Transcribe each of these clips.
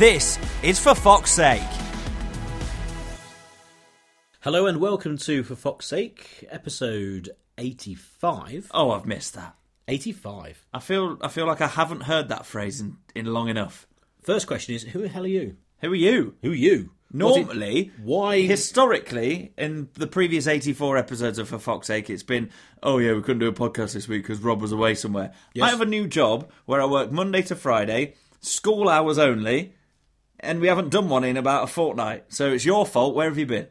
This is For Fox's Sake. Hello and welcome to For Fox's Sake, episode 85. Oh, I've missed that. 85. I feel I feel like I haven't heard that phrase in, in long enough. First question is Who the hell are you? Who are you? Who are you? Normally, why- historically, in the previous 84 episodes of For Fox's Sake, it's been, oh yeah, we couldn't do a podcast this week because Rob was away somewhere. Yes. I have a new job where I work Monday to Friday, school hours only, and we haven't done one in about a fortnight. So it's your fault. Where have you been?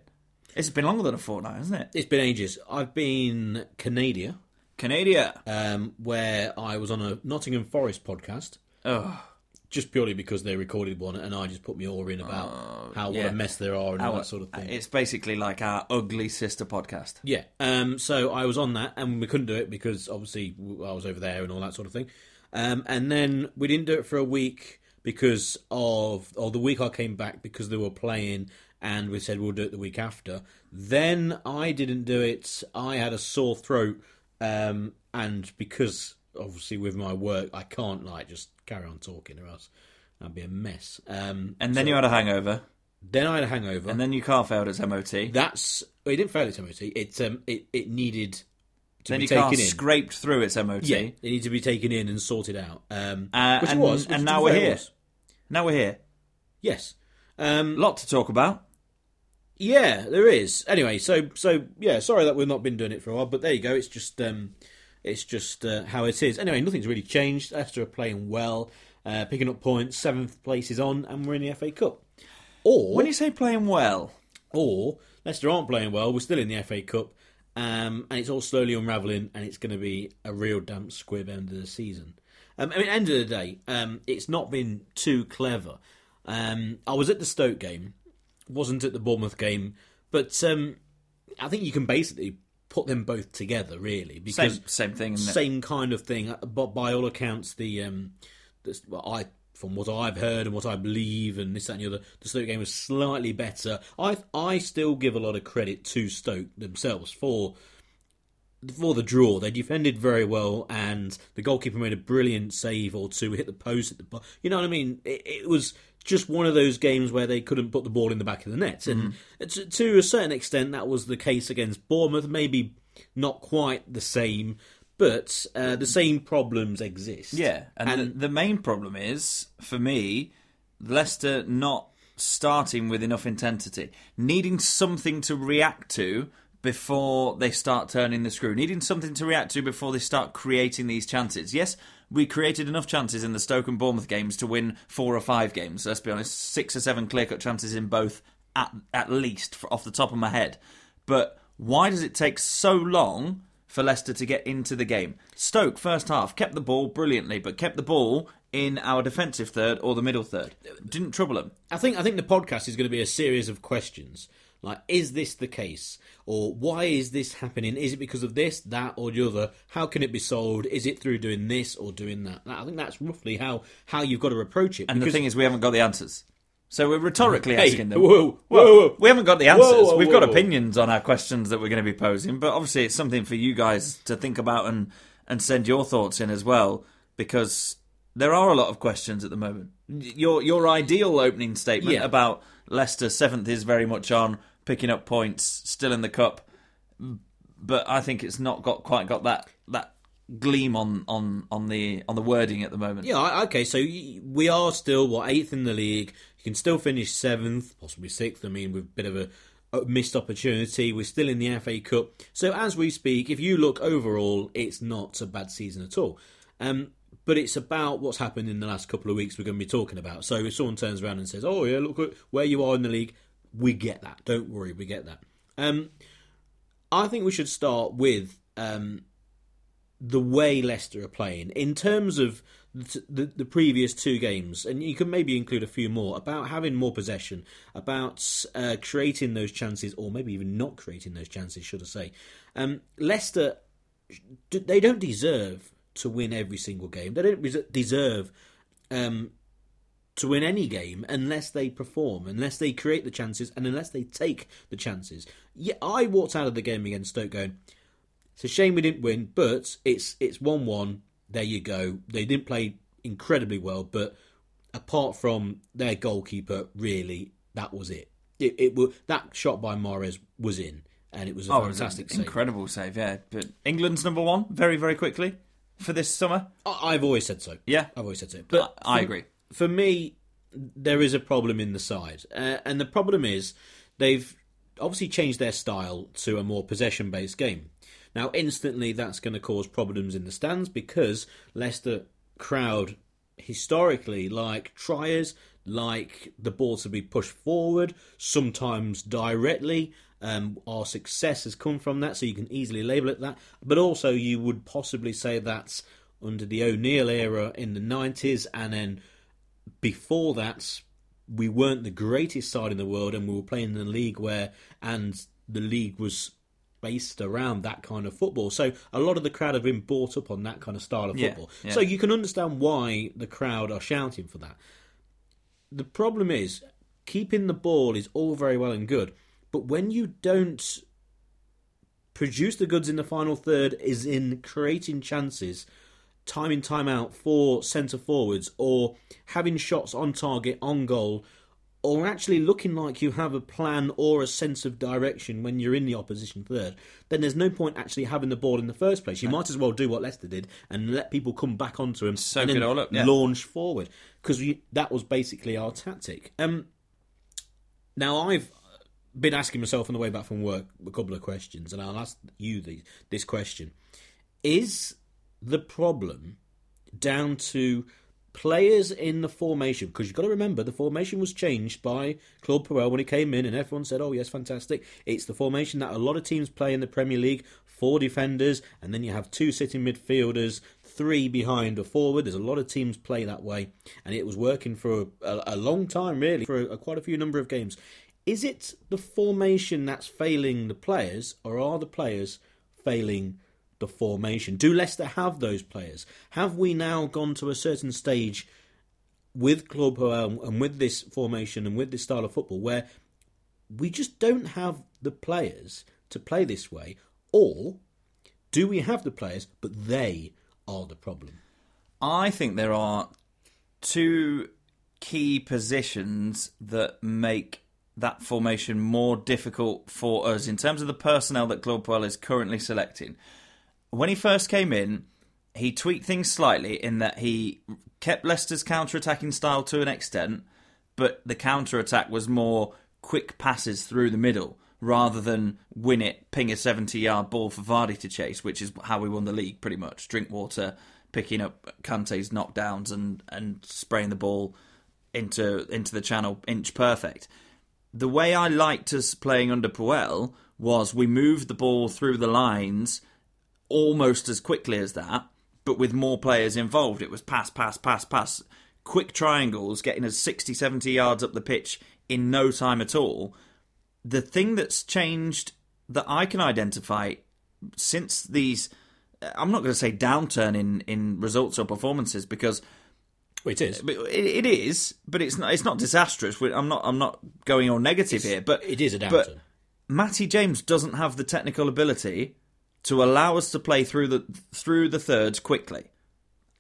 It's been longer than a fortnight, hasn't it? It's been ages. I've been Canada, Canada. um, where I was on a Nottingham Forest podcast, Oh, just purely because they recorded one and I just put me all in about how yeah. what a mess there are and all that sort of thing. It's basically like our ugly sister podcast. Yeah. Um, so I was on that, and we couldn't do it because obviously w- I was over there and all that sort of thing. Um, and then we didn't do it for a week because of, or the week I came back because they were playing, and we said we'll do it the week after. Then I didn't do it. I had a sore throat, um, and because obviously with my work, I can't like just carry on talking or else that'd be a mess. Um, And then so- you had a hangover, then I had a hangover. and then your car failed its MOT. That's well, it didn't fail its MOT. It um it, it needed to then be your car taken in. scraped through its MOT. Yeah, it needed to be taken in and sorted out. Um, Uh, which and- it was, which and now we're here. was. Now we're here. Yes. Um, A lot to talk about. yeah, there is. Anyway, so so yeah, sorry that we've not been doing it for a while, but there you go. It's just um, it's just uh, how it is. Anyway, nothing's really changed. Leicester are playing well, uh, picking up points. Seventh place is on, and we're in the FA Cup. Or When you say playing well, or Leicester aren't playing well. We're still in the FA Cup, um, and it's all slowly unravelling, and it's going to be a real damp squib end of the season. Um, I mean, end of the day, um, it's not been too clever. Um, I was at the Stoke game, wasn't at the Bournemouth game, but um, I think you can basically put them both together, really, because same same thing. Same kind of thing. But by all accounts, the um, this, well, I from what I've heard and what I believe and this that and the other, the Stoke game was slightly better. I I still give a lot of credit to Stoke themselves for for the draw. They defended very well, and the goalkeeper made a brilliant save or two, hit the post at the bar. You know what I mean? It, it was just one of those games where they couldn't put the ball in the back of the net, and to, to a certain extent, that was the case against Bournemouth. Maybe not quite the same, but uh, the same problems exist. Yeah, and, And- the, the main problem is for me, Leicester not starting with enough intensity, needing something to react to before they start turning the screw, needing something to react to before they start creating these chances. Yes, we created enough chances in the Stoke and Bournemouth games to win four or five games. Let's be honest, six or seven clear cut chances in both, at at least off the top of my head. But why does it take so long for Leicester to get into the game? Stoke first half kept the ball brilliantly, but kept the ball in our defensive third or the middle third. Didn't trouble them. I think I think the podcast is going to be a series of questions. Like, is this the case? Or why is this happening? Is it because of this, that, or the other? How can it be solved? Is it through doing this or doing that? I think that's roughly how, how you've got to approach it. And the thing is, we haven't got the answers. So we're rhetorically Hey, asking them. whoa, whoa, well, whoa. we haven't got the answers. Whoa, whoa, We've got opinions on our questions that we're going to be posing, but obviously it's something for you guys to think about and and send your thoughts in as well, because there are a lot of questions at the moment. Your your ideal opening statement Yeah. about Leicester seventh is very much on picking up points, still in the cup, but I think it's not got quite got that that gleam on on on the on the wording at the moment. Yeah, okay, so we are still, what, eighth in the league. You can still finish seventh, possibly sixth. I mean, with a bit of a, missed opportunity. We're still in the FA Cup. So as we speak, if you look overall, it's not a bad season at all. Um, but it's about what's happened in the last couple of weeks we're going to be talking about. So if someone turns around and says, oh, yeah, look where you are in the league, we get that. Don't worry, we get that. Um, I think we should start with um, the way Leicester are playing in terms of the, the, the, previous two games, and you can maybe include a few more about having more possession, about uh, creating those chances, or maybe even not creating those chances, should I say? Um, Leicester, they don't deserve to win every single game. They don't deserve um, to win any game unless they perform, unless they create the chances, and unless they take the chances. Yeah, I walked out of the game against Stoke going, it's a shame we didn't win, but it's it's one one. There you go. They didn't play incredibly well, but apart from their goalkeeper, really, that was it. It, it that shot by Mahrez was in, and it was a oh, fantastic, was incredible save. Yeah, but England's number one, very very quickly for this summer. I, have always said so. Yeah, I've always said so. But I, I agree. For me, there is a problem in the side, uh, and the problem is they've obviously changed their style to a more possession based game. Now, instantly, that's going to cause problems in the stands because Leicester crowd historically like triers, like the ball to be pushed forward, sometimes directly. Um, our success has come from that, so you can easily label it that. But also, you would possibly say that's under the O'Neill era in the 90s, and then before that, we weren't the greatest side in the world, and we were playing in a league where, and the league was based around that kind of football. So a lot of the crowd have been brought up on that kind of style of football. Yeah, yeah. So you can understand why the crowd are shouting for that. The problem is keeping the ball is all very well and good, but when you don't produce the goods in the final third is in creating chances time in time out for centre forwards or having shots on target on goal or actually looking like you have a plan or a sense of direction when you're in the opposition third, then there's no point actually having the ball in the first place. You might as well do what Leicester did and let people come back onto him so and then up, yeah. launch forward because that was basically our tactic. Um, now I've been asking myself on the way back from work a couple of questions, and I'll ask you the, this question: Is the problem down to players in the formation? Because you've got to remember the formation was changed by Claude Puel when he came in, and everyone said, "Oh yes, fantastic." It's the formation that a lot of teams play in the Premier League: four defenders, and then you have two sitting midfielders, three behind a forward. There's a lot of teams play that way, and it was working for a, a long time, really, for a, a, quite a few number of games. Is it the formation that's failing the players, or are the players failing the formation? Do Leicester have those players? Have we now gone to a certain stage with Club and with this formation and with this style of football where we just don't have the players to play this way, or do we have the players but they are the problem? I think there are two key positions that make that formation more difficult for us in terms of the personnel that Claude is currently selecting. When he first came in, he tweaked things slightly in that he kept Leicester's counter-attacking style to an extent, but the counter-attack was more quick passes through the middle rather than win it, ping a 70-yard ball for Vardy to chase, which is how we won the league pretty much. Drinkwater picking up Kante's knockdowns and, and spraying the ball into into the channel inch perfect the way I liked us playing under Puel was we moved the ball through the lines almost as quickly as that, but with more players involved. It was pass, pass, pass, pass, quick triangles, getting us 60, 70 yards up the pitch in no time at all. The thing that's changed that I can identify since these, I'm not going to say downturn in, in results or performances because well, it is. It, it is, but it's not. It's not disastrous. I'm not. I'm not going all negative it's, here, but it is a downturn. But Matty James doesn't have the technical ability to allow us to play through the through the thirds quickly.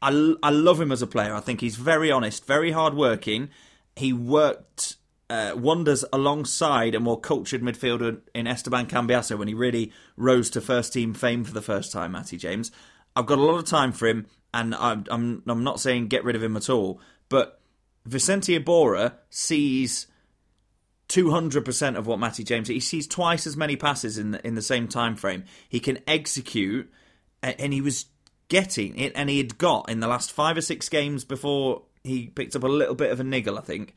I, I love him as a player. I think he's very honest, very hardworking. He worked uh, wonders alongside a more cultured midfielder in Esteban Cambiasso when he really rose to first team fame for the first time. Matty James. I've got a lot of time for him and I'm, I'm I'm not saying get rid of him at all, but Vicente Iborra sees 200% of what Matty James he sees twice as many passes in the, in the same time frame. He can execute and he was getting it and he had got in the last 5 or 6 games before he picked up a little bit of a niggle, I think.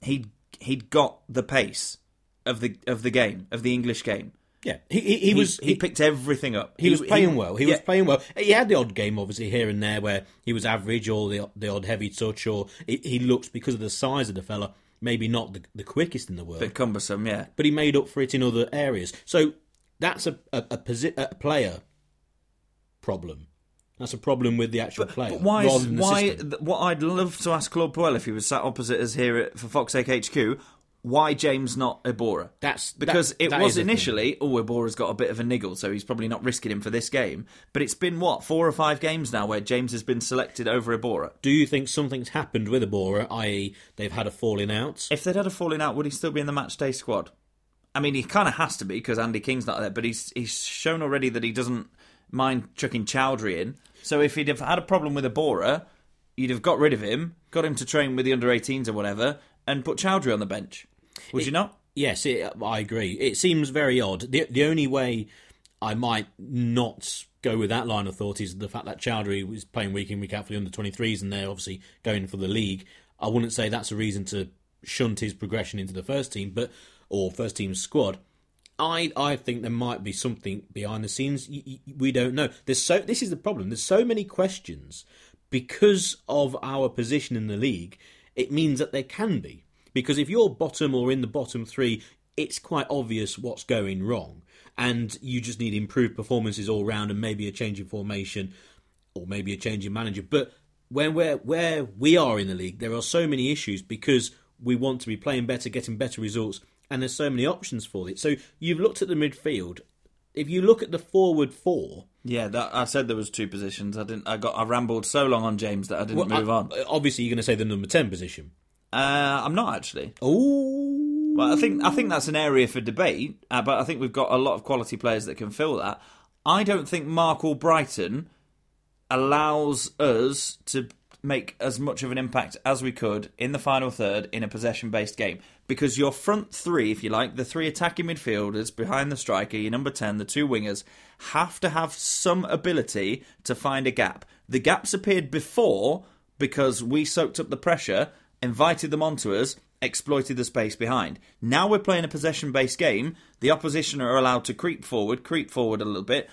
He he'd got the pace of the of the game, of the English game. Yeah, he, he, he was he, picked everything up. He, was playing well. He yeah. was playing well. He had the odd game, obviously, here and there where he was average or the the odd heavy touch, or he, he looks because of the size of the fella, maybe not the, the quickest in the world, bit cumbersome. Yeah, but he made up for it in other areas. So that's a a, a, posi- a player problem. That's a problem with the actual player. But why? Is, why? th- What I'd love to ask Claude Puel if he was sat opposite us here at, for Fox Sake HQ. Why James not Iborra? That's- that- because it that was initially. Oh, Iborra's got a bit of a niggle, so he's probably not risking him for this game. But it's been what four or five games now where James has been selected over Iborra. Do you think something's happened with Iborra, i.e., they've had a falling out? If they'd had a falling out, would he still be in the match day squad? I mean, he kind of has to be because Andy King's not there, but he's he's shown already that he doesn't mind chucking Choudhury in. So if he'd have had a problem with Iborra, you'd have got rid of him, got him to train with the under 18s or whatever, and put Choudhury on the bench. Would you not? Yes, it, I agree. It seems very odd. The the only way I might not go with that line of thought is the fact that Choudhury was playing week in week out for the under twenty threes, and they're obviously going for the league. I wouldn't say that's a reason to shunt his progression into the first team, but or first team squad. I I think there might be something behind the scenes. We don't know. There's so this is the problem. There's so many questions because of our position in the league. It means that there can be because if you're bottom or in the bottom three, it's quite obvious what's going wrong, and you just need improved performances all round and maybe a change in formation or maybe a change in manager. But when we're where we are in the league, there are so many issues because we want to be playing better, getting better results, and there's so many options for it. So you've looked at the midfield. If you look at the forward four, Yeah, that, I said there was two positions. I didn't. I got. I rambled so long on James that I didn't well, move I- on. Obviously, you're going to say the number ten position. Uh, I'm not actually. Oh, Well, I think I think that's an area for debate, uh, but I think we've got a lot of quality players that can fill that. I don't think Marc Albrighton allows us to make as much of an impact as we could in the final third in a possession based game because your front three, if you like, the three attacking midfielders behind the striker, your number 10, the two wingers, have to have some ability to find a gap. The gaps appeared before because we soaked up the pressure, invited them onto us, exploited the space behind. Now we're playing a possession based game. The opposition are allowed to creep forward, creep forward a little bit,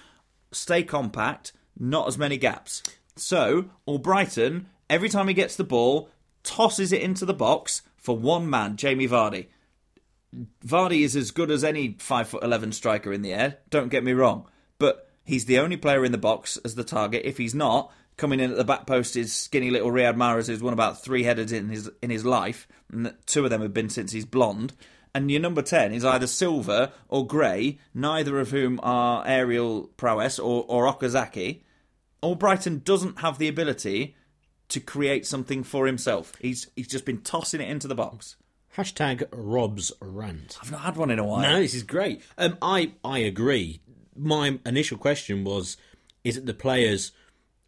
stay compact, not as many gaps. So, Albrighton, every time he gets the ball, tosses it into the box for one man, Jamie Vardy. Vardy is as good as any five foot eleven striker in the air. Don't get me wrong, but he's the only player in the box as the target. If he's not coming in at the back post, is skinny little Riyad Mahrez, who's won about three headers in his in his life, and two of them have been since he's blonde. And your number ten is either Silva or Gray, neither of whom are aerial prowess or, or Okazaki. Albrighton doesn't have the ability to create something for himself. He's he's just been tossing it into the box. hashtag Rob's rant. I've not had one in a while. No, this is great. Um, I I agree. My initial question was: Is it the players'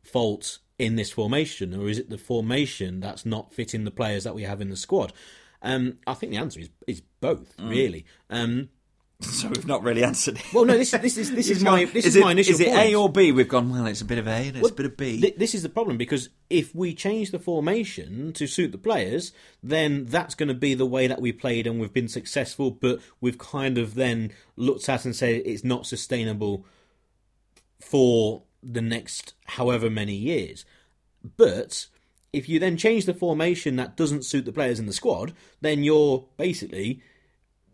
fault in this formation, or is it the formation that's not fitting the players that we have in the squad? Um, I think the answer is is both, really. Um, So we've not really answered it. well, no, this this is this is my this is, it, my initial Is it point. A or B? We've gone. Well, it's a bit of A and it's a bit of B. Th- this is the problem because if we change the formation to suit the players, then that's going to be the way that we played and we've been successful. But we've kind of then looked at and said it's not sustainable for the next however many years. But if you then change the formation that doesn't suit the players in the squad, then you're basically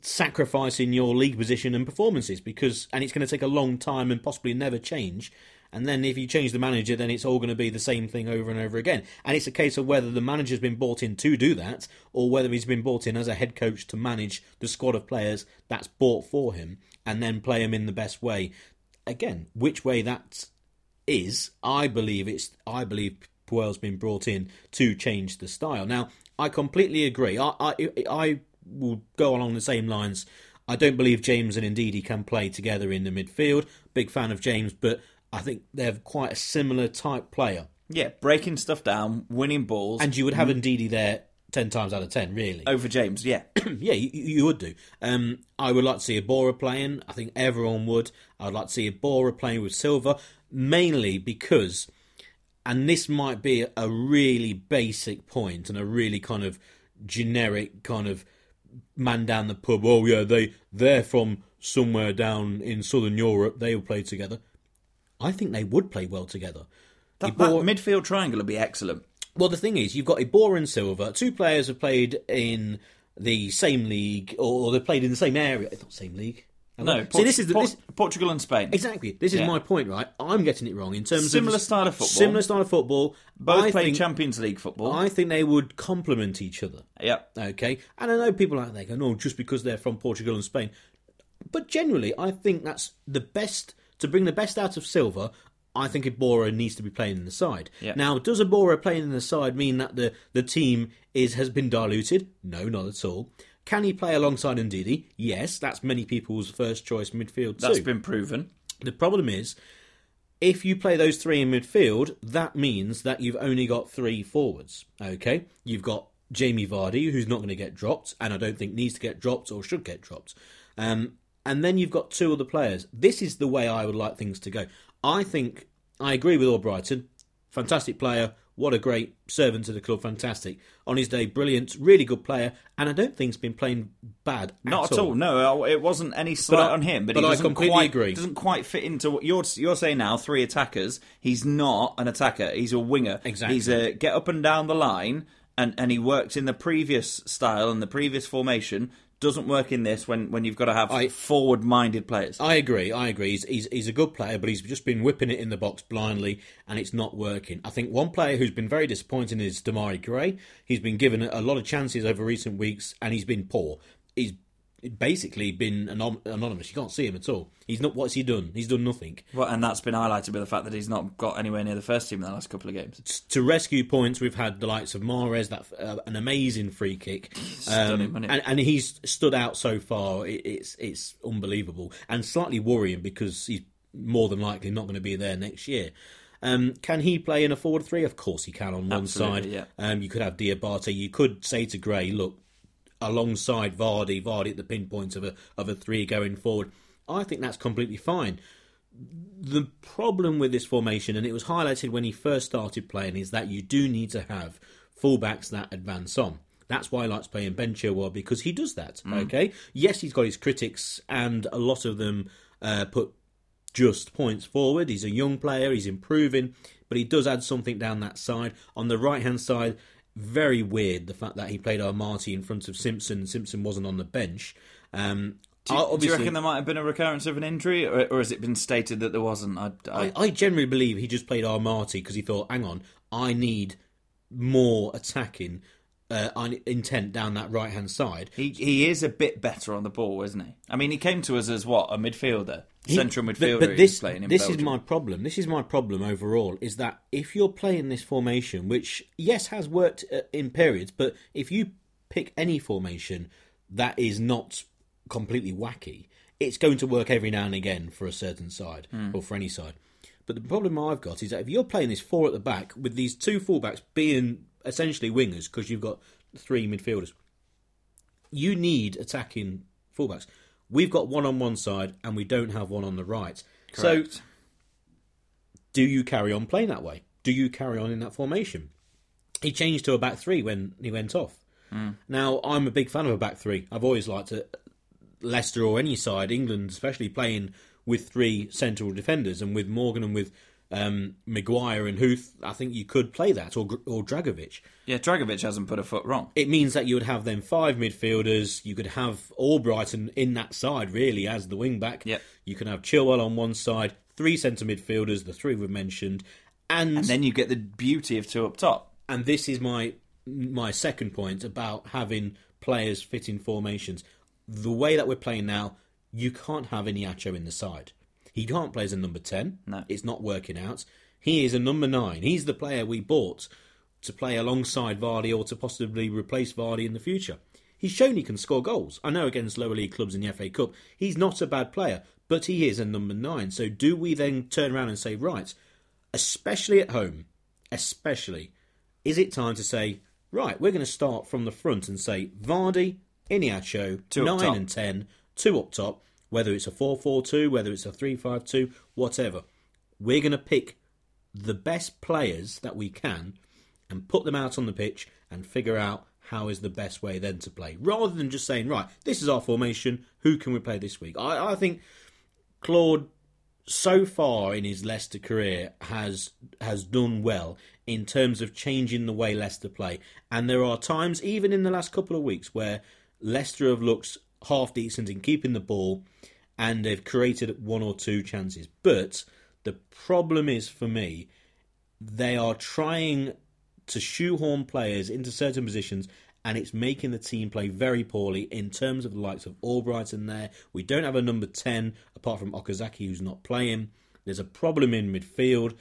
sacrificing your league position and performances because and it's going to take a long time and possibly never change and then if you change the manager then it's all going to be the same thing over and over again and it's a case of whether the manager's been brought in to do that or whether he's been brought in as a head coach to manage the squad of players that's bought for him and then play them in the best way again which way that is I believe it's I believe Puel's been brought in to change the style. Now I completely agree. I I, I will go along the same lines. I don't believe James and Ndidi can play together in the midfield. Big fan of James, but I think they're quite a similar type player. yeah, breaking stuff down, winning balls, And you would have Ndidi there ten times out of ten, really. over James. Yeah, yeah, you, you would do. Um, I would like to see Bora playing. I think everyone would. I'd like to see Bora playing with Silva, mainly because, and this might be a really basic point and a really kind of generic kind of man down the pub. Oh yeah, they they're from somewhere down in southern Europe, they will play together. I think they would play well together. That, that midfield triangle would be excellent. Well, the thing is, you've got Iborra and Silva. Two players have played in the same league, or they've played in the same area. It's not same league. No, See, this is the, this, Portugal and Spain. Exactly. This is yeah. my point, right? I'm getting it wrong in terms of similar of style of football. Similar style of football. Both I play think, Champions League football. I think they would complement each other. Yep. Okay. And I know people out there go, no, just because they're from Portugal and Spain. But generally, I think that's the best to bring the best out of Silva. I think Iborra needs to be playing in the side. Now, does Iborra playing in the side mean that the, the team is has been diluted? No, not at all. Can he play alongside Ndidi? Yes, that's many people's first choice midfield too. That's been proven. The problem is, if you play those three in midfield, that means that you've only got three forwards. Okay, you've got Jamie Vardy, who's not going to get dropped, and I don't think needs to get dropped or should get dropped. Um, and then you've got two other players. This is the way I would like things to go. I think I agree with Albrighton. Fantastic player, what a great servant to the club. Fantastic. On his day, brilliant, really good player. And I don't think he's been playing bad. Not at all. all. No, it wasn't any slight I, on him. But, but he doesn't I completely quite, agree. doesn't quite fit into what you're, you're saying now, three attackers. He's not an attacker. He's a winger. Exactly. He's a get up and down the line. And, and he worked in the previous style and the previous formation doesn't work in this when, when you've got to have I, forward minded players. I agree. I agree. He's, he's, he's a good player, but he's just been whipping it in the box blindly, and it's not working. I think one player who's been very disappointing is Demarai Gray. He's been given a lot of chances over recent weeks, and he's been poor. He's basically been anonymous. You can't see him at all. He's not. What's he done? He's done nothing. Well, and that's been highlighted by the fact that he's not got anywhere near the first team in the last couple of games. To rescue points, we've had the likes of Mahrez, that uh, an amazing free kick, um, and, and, he's stood out so far. It, it's it's unbelievable and slightly worrying because he's more than likely not going to be there next year. Um, can he play in a forward three? Of course he can on one Absolutely, side. Yeah. Um, you could have Diabate. You could say to Gray, look, alongside Vardy, Vardy at the pinpoint of a of a three going forward. I think that's completely fine. The problem with this formation, and it was highlighted when he first started playing, is that you do need to have fullbacks that advance on. That's why I like playing Ben Chilwell because he does that. Mm. Okay, yes, he's got his critics, and a lot of them uh, put just points forward. He's a young player, he's improving, but he does add something down that side. On the right hand side, very weird the fact that he played Amartey in front of Simpson. Simpson wasn't on the bench. Um, do, you, do you, reckon there might have been a recurrence of an injury, or, or has it been stated that there wasn't? I, I... I, I generally believe he just played Amartey because he thought, "Hang on, I need more attacking uh, intent down that right hand side." He he is a bit better on the ball, isn't he? I mean, he came to us as what a midfielder central midfielder. But, but this, this Belgium. is my problem. This is my problem overall. Is that if you're playing this formation, which yes has worked uh, in periods, but if you pick any formation that is not completely wacky, it's going to work every now and again for a certain side mm. or for any side. But the problem I've got is that if you're playing this four at the back with these two fullbacks being essentially wingers because you've got three midfielders, you need attacking fullbacks. We've got one on one side and we don't have one on the right. Correct. So, do you carry on playing that way? Do you carry on in that formation? He changed to a back three when he went off. Mm. Now, I'm a big fan of a back three. I've always liked it. Leicester or any side, England especially, playing with three central defenders and with Morgan and with um, Maguire and Huth, I think you could play that, or or Dragovic. Yeah, Dragovic hasn't put a foot wrong. It means that you would have then five midfielders. You could have Albrighton in that side, really, as the wing back. Yep. You can have Chilwell on one side, three centre midfielders, the three we've mentioned, and, and then you get the beauty of two up top. And this is my my second point about having players fit in formations. The way that we're playing now, you can't have Iheanacho in the side. He can't play as a number 10. No. It's not working out. He is a number 9. He's the player we bought to play alongside Vardy or to possibly replace Vardy in the future. He's shown he can score goals. I know against lower league clubs in the FA Cup, he's not a bad player, but he is a number 9. So do we then turn around and say, right, especially at home, especially, is it time to say, right, we're going to start from the front and say Vardy, Iheanacho, 9 and 10, two up top, whether it's a 4 4 2, whether it's a 3 5 2, whatever. We're going to pick the best players that we can and put them out on the pitch and figure out how is the best way then to play, rather than just saying, right, this is our formation. Who can we play this week? I, I think Claude, so far in his Leicester career, has has done well in terms of changing the way Leicester play. And there are times, even in the last couple of weeks, where Leicester have looked half decent in keeping the ball, and they've created one or two chances. But the problem is for me, they are trying to shoehorn players into certain positions and it's making the team play very poorly in terms of the likes of Albright Albrighton there. We don't have a number 10 apart from Okazaki who's not playing. There's a problem in midfield.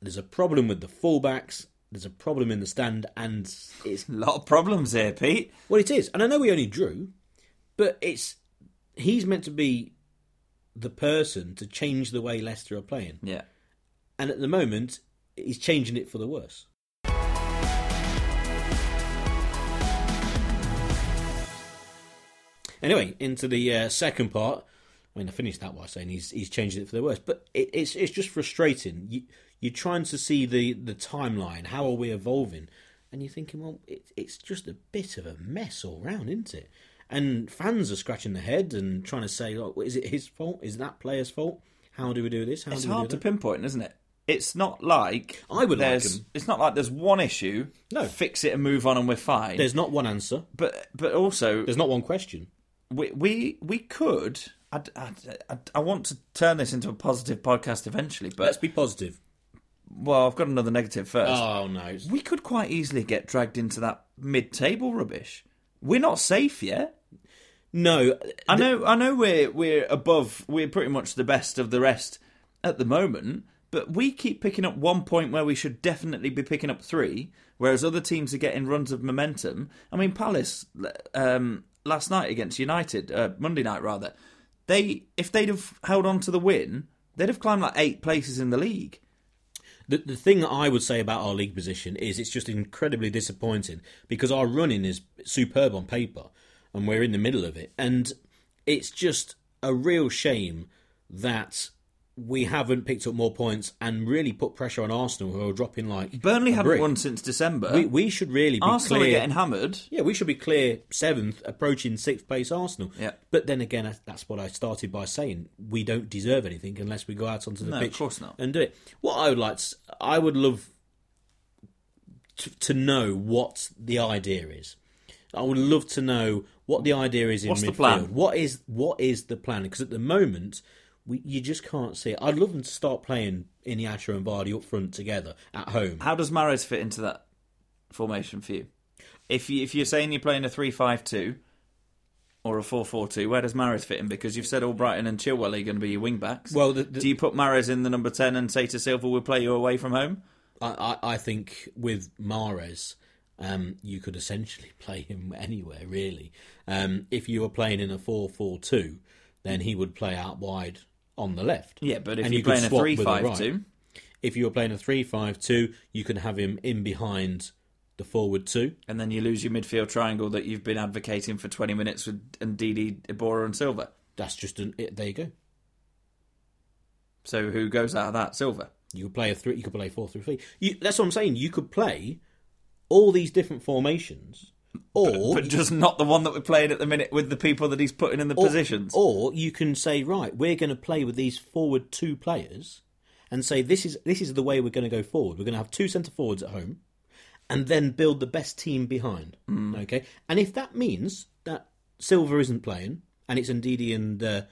There's a problem with the fullbacks. There's a problem in the stand and it's A lot of problems here, Pete. well it is. And I know we only drew, but it's he's meant to be the person to change the way Leicester are playing. Yeah. And at the moment, he's changing it for the worse. Anyway, into the uh, second part. I mean, I finished that by saying he's he's changed it for the worse, but it, it's it's just frustrating. You you're trying to see the the timeline. How are we evolving? And you're thinking, well, it, it's just a bit of a mess all round, isn't it? And fans are scratching their head and trying to say, oh, is it his fault? Is that player's fault? How do we do this? How It's do hard to pinpoint, isn't it? It's not like I would like him. It's not like there's one issue. No. fix it and move on, and we're fine. There's not one answer. but but also There's not one question. we we we could. I, I, I, I want to turn this into a positive podcast eventually, but Let's be positive. well, I've got another negative first. Oh no! We could quite easily get dragged into that mid-table rubbish. We're not safe yet. No, I know, I know, we're we're above. We're pretty much the best of the rest at the moment, but we keep picking up one point where we should definitely be picking up three, whereas other teams are getting runs of momentum. I mean, Palace um, last night against United, uh, Monday night rather, they if they'd have held on to the win, they'd have climbed like eight places in the league. The, the thing that I would say about our league position is it's just incredibly disappointing because our running is superb on paper and we're in the middle of it. And it's just a real shame that we haven't picked up more points and really put pressure on Arsenal, who are dropping like. Burnley haven't brick. won since December. We, we should really be Arsenal clear. are getting hammered. Yeah, we should be clear seventh, approaching sixth place Arsenal. Yeah. But then again, that's- what I started by saying. We don't deserve anything unless we go out onto the No, of pitch course not. and do it. What I would like, to, I would love to, to know what the idea is. I would love to know what the idea is in What's the midfield. plan? What is what is the plan? Because at the moment, we you just can't see it. I'd love them to start playing Iheanacho and Vardy up front together at home. How does Mahrez fit into that formation for you? If you if you're saying you're playing a three five two or a four four two, where does Mahrez fit in? Because you've said Albrighton and Chilwell are going to be your wing backs. Well, the, the, do you put Mahrez in the number ten and say to Silva, "We'll play you away from home"? I, I, I think with Mahrez, um, you could essentially play him anywhere, really. Um, if you were playing in a 4 4 2, then he would play out wide on the left. Yeah, but if And you're you playing a swap three five right. two, If you were playing a 3 5 2, you can have him in behind the forward two. and then you lose your midfield triangle that you've been advocating for twenty minutes with and Ndidi, Iborra, and Silva. That's just an, it, there you go. So who goes out of that? Silva. You could play a three. You could play four through three. You, that's what I'm saying. You could play all these different formations, or But just not the one that we're playing at the minute with the people that he's putting in the or, positions. Or you can say, right, we're going to play with these forward two players, and say this is this is the way we're going to go forward. We're going to have two centre forwards at home, and then build the best team behind. Okay, and if that means that Silva isn't playing, and it's Ndidi and uh,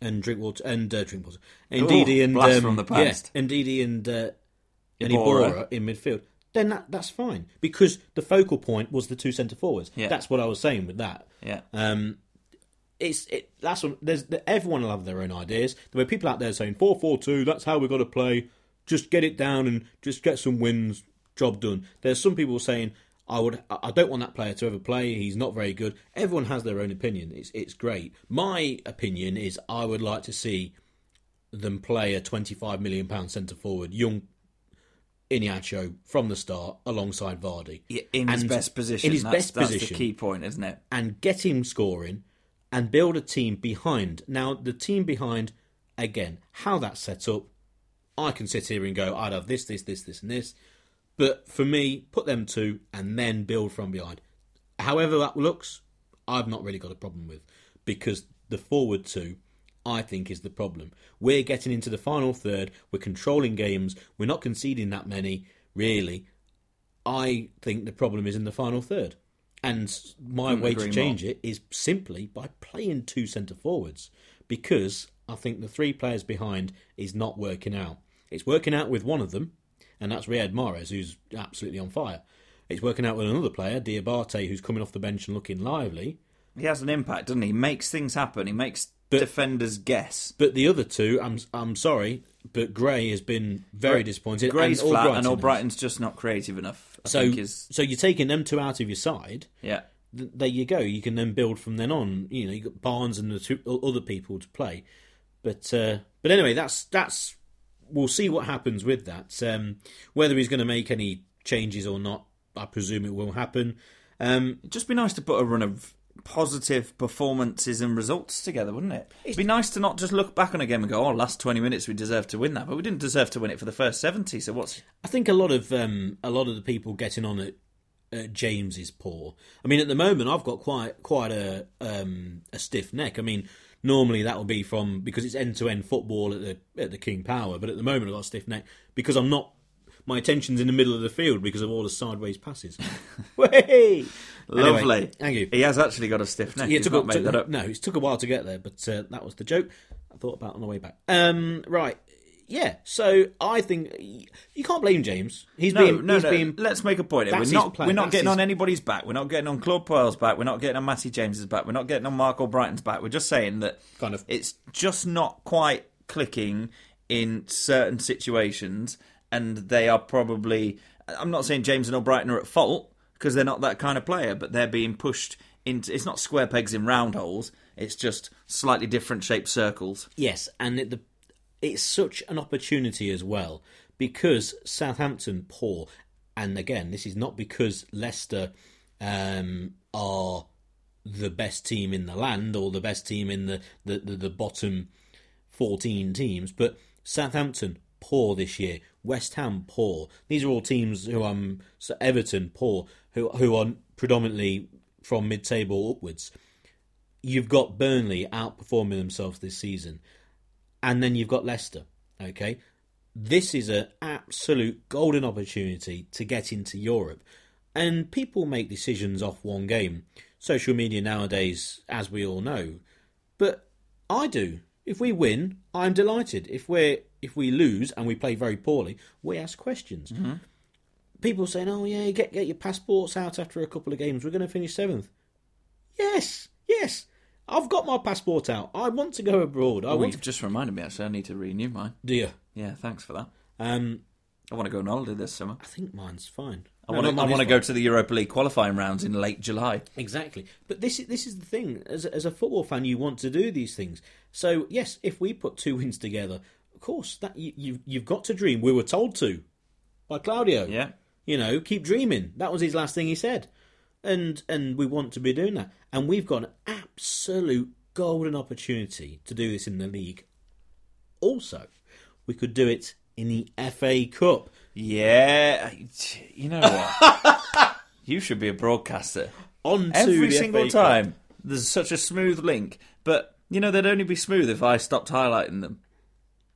and Drinkwater and uh, Drinkwater, Ndidi and blast um, from the past. yeah, Ndidi and uh, and Iborra. Ibora in midfield. Then that, that's fine because the focal point was the two centre forwards. Yeah. That's what I was saying with that yeah. um, it's it, that's what there's everyone will have their own ideas. There were people out there saying four four two. That's how we've got to play. Just get it down and just get some wins. Job done. There's some people saying I would I I don't want that player to ever play. He's not very good. Everyone has their own opinion. It's it's great. My opinion is I would like to see them play a 25 million pound centre forward, young Iheanacho from the start alongside Vardy Yeah, in his best position. In his that's, best that's position, the key point, isn't it? and get him scoring and build a team behind. Now, the team behind, again, how that's set up, I can sit here and go, I'd have this, this, this, this, and this. But for me, put them two and then build from behind. however that looks, I've not really got a problem with because the forward two, I think, is the problem. We're getting into the final third. We're controlling games. We're not conceding that many, really. I think the problem is in the final third. And my way to change it is simply by playing two centre forwards because I think the three players behind is not working out. It's working out with one of them, and that's Riyad Mahrez, who's absolutely on fire. It's working out with another player, Diabate, who's coming off the bench and looking lively. He has an impact, doesn't he? He makes things happen. He makes defenders guess. But the other two, I'm I'm sorry, but Gray has been very disappointed. Gray's and flat, and has. Albrighton's just not creative enough. I So, think is so you're taking them two out of your side. yeah. th- there you go. You can then build from then on. You know, you got Barnes and the two other people to play. But uh, but anyway, that's that's we'll see what happens with that. Um, whether he's going to make any changes or not, I presume it will happen. Um, It'd just be nice to put a run of positive performances and results together, wouldn't it? It'd be nice to not just look back on a game and go, "Oh, last twenty minutes we deserved to win that," but we didn't deserve to win it for the first seventy. So what's I think a lot of um, a lot of the people getting on at uh, James is poor. I mean, at the moment, I've got quite quite a um, a stiff neck. I mean, normally that will be from because it's end to end football at the at the King Power, but at the moment I've got a stiff neck because I'm not. My attention's in the middle of the field because of all the sideways passes. Way! Anyway, lovely? thank you. He has actually got a stiff neck. Yeah, took, not a- took- that up. No, it took a while to get there, but uh, that was the joke I thought about on the way back. Um, right, yeah. So I think you can't blame James. He's No, being, no, he's no. being Let's make a point. here. We're not, we're not getting his- on anybody's back. We're not getting on Claude Puel's back. We're not getting on Matty James's back. We're not getting on Marc Albrighton's back. We're just saying that Kind of. it's just not quite clicking in certain situations, and they are probably. I'm not saying James and Albrighton are at fault because they're not that kind of player, but they're being pushed into. It's not square pegs in round holes. It's just slightly different shaped circles. Yes, and it, the, it's such an opportunity as well because Southampton poor, and again, this is not because Leicester um, are the best team in the land or the best team in the, the, the, the bottom 14 teams, but Southampton poor this year, West Ham poor. These are all teams who um so Everton poor, who who are predominantly from mid-table upwards. You've got Burnley outperforming themselves this season, and then you've got Leicester. Okay, this is an absolute golden opportunity to get into Europe, and people make decisions off one game. Social media nowadays, as we all know, but I do. If we win, I'm delighted. If we if we lose and we play very poorly, we ask questions. People saying, "Oh yeah, get get your passports out after a couple of games. We're going to finish seventh. Yes, yes. I've got my passport out. I want to go abroad. I Oh, want you've just reminded me. Actually, I need to renew mine. Do you? Yeah, thanks for that. Um, I want to go on holiday this summer. I think mine's fine. I want to. I want to go to the Europa League qualifying rounds in late July. Exactly. But this is this is the thing. As as a football fan, you want to do these things. So yes, if we put two wins together, of course that you, you you've got to dream. We were told to by Claudio. Yeah, You know, keep dreaming. That was his last thing he said. And and we want to be doing that. And we've got an absolute golden opportunity to do this in the league. Also, we could do it in the FA Cup. yeah. You know what? you should be a broadcaster. On to Every single FA Cup. time, there's such a smooth link. But you know, they'd only be smooth if I stopped highlighting them.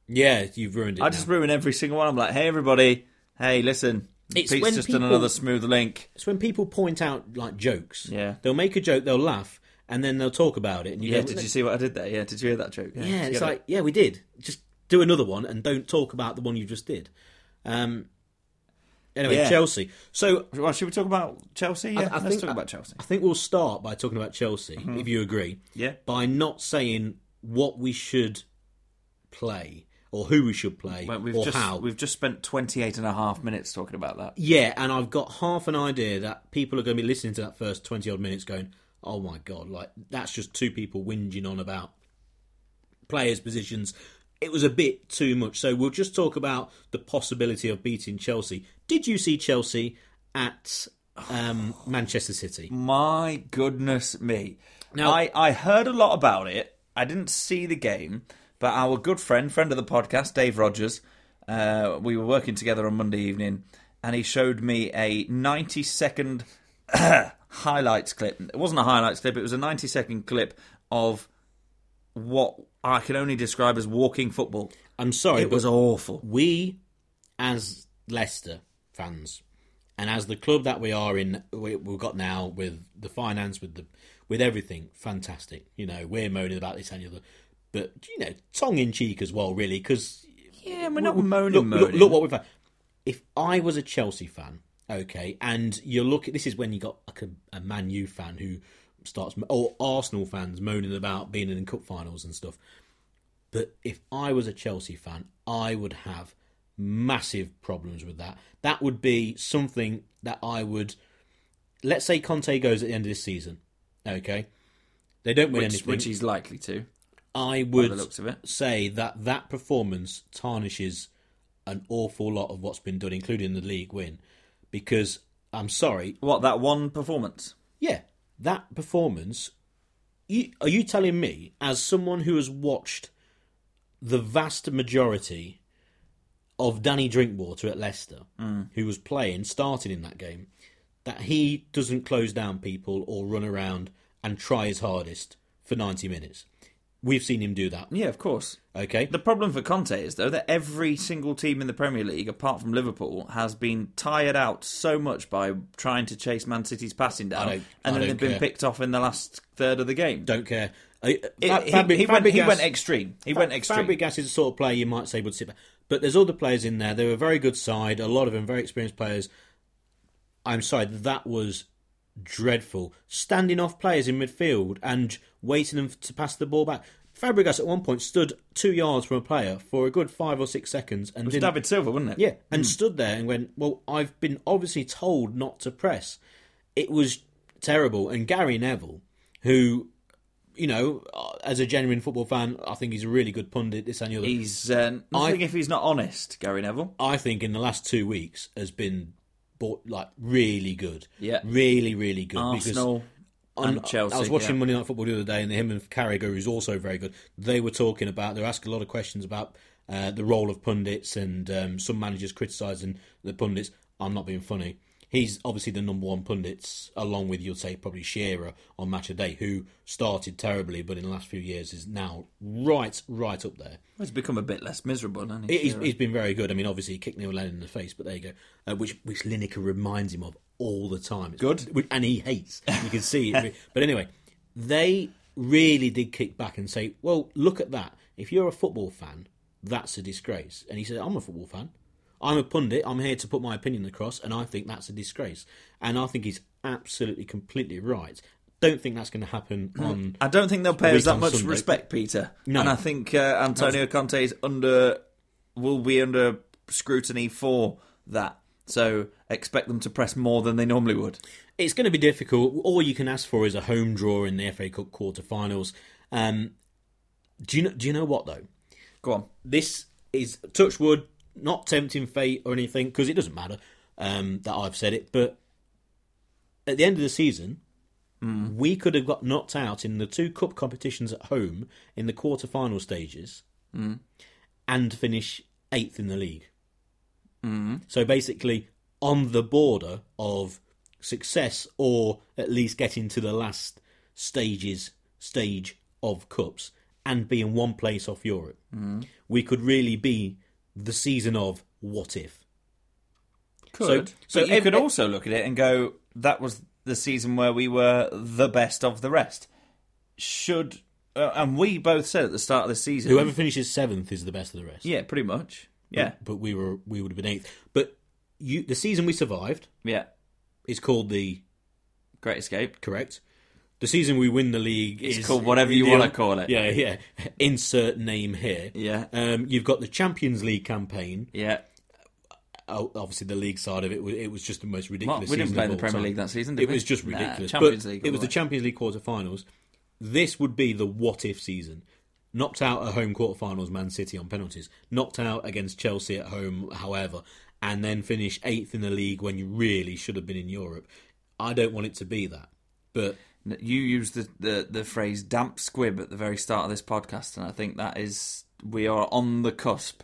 Yeah, you've ruined it. I now. just ruin every single one. I'm like, hey, everybody. Hey, listen. It's Pete's when just people- another smooth link. It's when people point out like jokes. Yeah. They'll make a joke, they'll laugh, and then they'll talk about it. And you Yeah, go, did you see what I did there? Yeah, did you hear that joke? Yeah, you it's like, yeah, we did. Just do another one and don't talk about the one you just did. Um. Anyway, Yeah. Chelsea. So. Well, should we talk about Chelsea? Yeah, I let's think- talk about Chelsea. I think we'll start by talking about Chelsea, mm-hmm. if you agree. Yeah. By not saying what we should play or who we should play Well, or just how. we've just spent 28 and a half minutes talking about that. Yeah, and I've got half an idea that people are going to be listening to that first 20 odd minutes going, oh my God, like that's just two people whinging on about players' positions. It was a bit too much. So we'll just talk about the possibility of beating Chelsea. Did you see Chelsea at um, Manchester City? My goodness me. Now- I, I heard a lot about it. I didn't see the game, but our good friend, friend of the podcast, Dave Rogers, uh, we were working together on Monday evening, and he showed me a 90 second highlights clip. It wasn't a highlights clip. It was a ninety-second clip of what I can only describe as walking football. I'm sorry, It but was awful. we, as Leicester fans, and as the club that we are in, we, we've got now with the finance, with the with everything, fantastic. You know, we're moaning about this and the other, but you know, tongue in cheek as well, really, because Yeah, we're not moaning. look, moaning. look, look what we've had. If I was a Chelsea fan, okay, and you look at this is when you got like a, a Man U fan who starts, or Arsenal fans moaning about being in cup finals and stuff. But if I was a Chelsea fan, I would have massive problems with that. That would be something that I would. Let's say Conte goes at the end of this season, okay. They don't win which, anything. which he's likely to. I would looks of it. say that that performance tarnishes an awful lot of what's been done, including the league win. Because I'm sorry, What that one performance? yeah, that performance. You, are you telling me, as someone who has watched the vast majority of Danny Drinkwater at Leicester, mm. who was playing, starting in that game, that he doesn't close down people or run around and try his hardest for 90 minutes? We've seen him do that. Yeah, of course. Okay, The problem for Conte is though that every single team in the Premier League, apart from Liverpool, has been tired out so much by trying to chase Man City's passing down, and I then they've been picked off in the last third of the game. don't care. Uh, he, Fabri- he went, he went extreme. He went extreme. Fabregas is the sort of player you might say would sit back. But there's other players in there. They were a very good side. A lot of them very experienced players. I'm sorry, that was dreadful. Standing off players in midfield and waiting them to pass the ball back. Fabregas at one point stood two yards from a player for a good five or six seconds and It was didn't, David Silva, wasn't it? yeah, and stood there and went, "Well, I've been obviously told not to press." It was terrible. And Gary Neville, who, you know, uh, as a genuine football fan, I think he's a really good pundit. This and the other. He's uh, nothing if he's not honest, Gary Neville. I think in the last two weeks has been bought like really good. Yeah. really, really good. Arsenal and Chelsea. I was watching yeah. Monday Night Football the other day, and him and Carragher, who's also very good. They were talking about. They were asking a lot of questions about uh, the role of pundits, and um, some managers criticising the pundits. I'm not being funny. He's obviously the number one pundits, along with you'd say probably Shearer on Match of the Day, who started terribly, but in the last few years is now right, right up there. He's become a bit less miserable, hasn't he? He's, he's been very good. I mean, obviously, he kicked Neil Lennon in the face, but there you go. Uh, which which Lineker reminds him of all the time. It's Good. which- and he hates. You can see it. but anyway, they really did kick back and say, "Well, look at that. If you're a football fan, that's a disgrace." And he said, "I'm a football fan. I'm a pundit. I'm here to put my opinion across, and I think that's a disgrace." And I think he's absolutely, completely right. Don't think that's going to happen on. I don't think they'll pay us that much Sunday. respect, Peter. No. And I think uh, Antonio Conte is under will be under scrutiny for that. So expect them to press more than they normally would. it's going to be difficult. All you can ask for is a home draw in the FA Cup quarterfinals. Um, do you know? Do you know what though? Go on. This is touch wood, not tempting fate or anything, because it doesn't matter um, that I've said it. But at the end of the season, we could have got knocked out in the two cup competitions at home in the quarter final stages, and finish eighth in the league. So basically, on the border of success or at least getting to the last stages stage of cups and being one place off Europe, we could really be the season of what if. Could. So- So, you ev- could also look at it and go, that was the season where we were the best of the rest. Should. Uh, and we both said at the start of the season. Whoever finishes seventh is the best of the rest. Yeah, pretty much. Yeah. but we were we would have been eighth. But you, the season we survived Yeah. is called the Great escape. correct. The season we win the league It's is called whatever you wanna call it. Yeah, yeah. Insert name here. Yeah. Um, you've got the Champions League campaign. Yeah. Oh, obviously, the league side of it, it was just the most Well, ridiculous. we didn't play in the Premier time. League that season, did It we? was just Nah, ridiculous. Champions but League. It was the. Champions League quarterfinals. This would be the what if season. Knocked out at home quarterfinals, Man City on penalties. Knocked out against Chelsea at home, however, and then finish eighth in the league when you really should have been in Europe. I don't want it to be that, but You used the, the, the phrase damp squib at the very start of this podcast, and I think that is we are on the cusp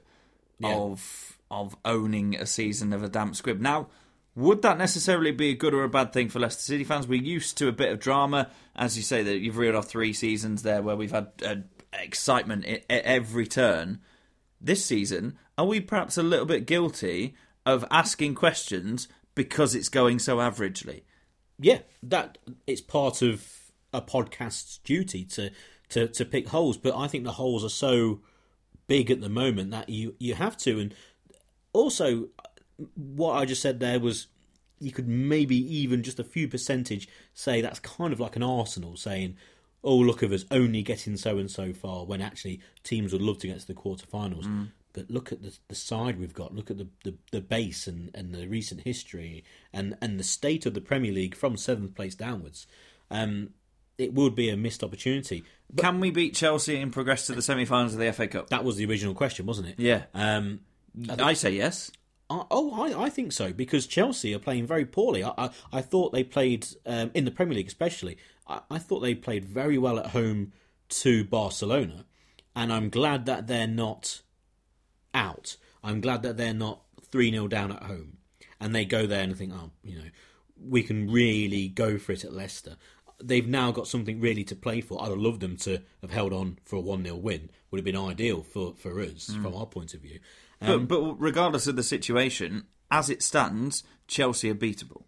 Yeah. of of owning a season of a damp squib. Now, Would that necessarily be a good or a bad thing for Leicester City fans? We're used to a bit of drama, as you say that you've reeled off three seasons there where we've had uh, excitement at every turn. This season, are we perhaps a little bit guilty of asking questions because it's going so averagely? Yeah, that it's part of a podcast's duty to to to pick holes, but I think the holes are so big at the moment that you you have to, and also what I just said there was you could maybe even just a few percentage say that's kind of like an Arsenal saying, "Oh, look at us only getting so and so far," when actually teams would love to get to the quarterfinals. Mm. But look at the, the side we've got. Look at the, the, the base and, and the recent history and, and the state of the Premier League from seventh place downwards. Um, it would be a missed opportunity. But Can we beat Chelsea and progress to the semi-finals of the FA Cup? That was the original question, wasn't it? Yeah. Um, I, I say yes. I, oh, I, I think so because Chelsea are playing very poorly. I, I, I thought they played um, in the Premier League, especially. I, I thought they played very well at home to Barcelona, and I'm glad that they're not out. I'm glad that they're not three 0 down at home, and they go there and think, oh, you know, we can really go for it at Leicester. They've now got something really to play for. I'd have loved them to have held on for a one 0 win. Would have been ideal for for us mm. from our point of view. Um, but, but regardless of the situation, as it stands, Chelsea are beatable.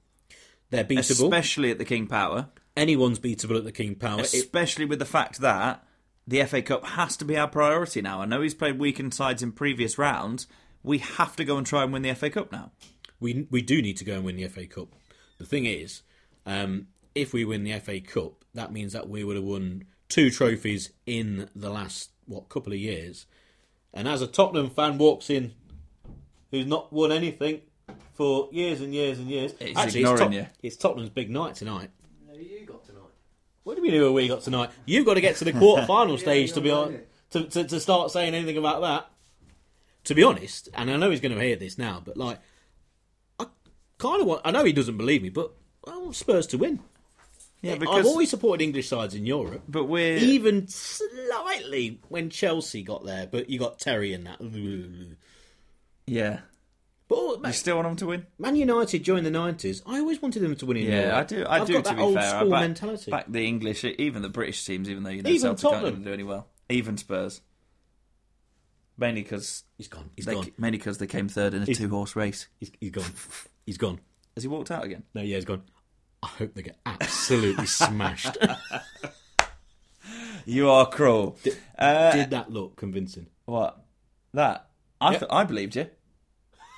They're beatable, especially at the King Power. Anyone's beatable at the King Power, especially it... with the fact that the FA Cup has to be our priority now. I know he's played weakened sides in previous rounds. We have to go and try and win the FA Cup now. We we do need to go and win the FA Cup. The thing is, um, if we win the FA Cup, that means that we would have won two trophies in the last what couple of years and as a Tottenham fan walks in who's not won anything for years and years and years, it's actually, ignoring it's, you. it's Tottenham's big night tonight. No, you got tonight. What do you mean who we got tonight? You've got to get to the quarter final yeah, stage to be on to, to, to start saying anything about that. To be honest, and I know he's going to hear this now, but like, I kind of want. I know he doesn't believe me, but I want Spurs to win. Yeah, because I've always supported English sides in Europe, but we're even slightly when Chelsea got there. But you got Terry in that. Yeah, but you still want them to win. Man United during the nineties, I always wanted them to win. In yeah, Europe. I do. I I've do. Got to that be old fair, school back, mentality. Back the English, even the British teams, even though you know even Celtic Tottenham. aren't do any well. Even Spurs, mainly because he's gone. He's they, gone. Mainly because they came third in a two horse race. He's, he's gone. He's gone. Has he walked out again? No, yeah, he's gone. I hope they get absolutely smashed. you are cruel. Did, uh, did, that look convincing? What? That? I yep. th- I believed you.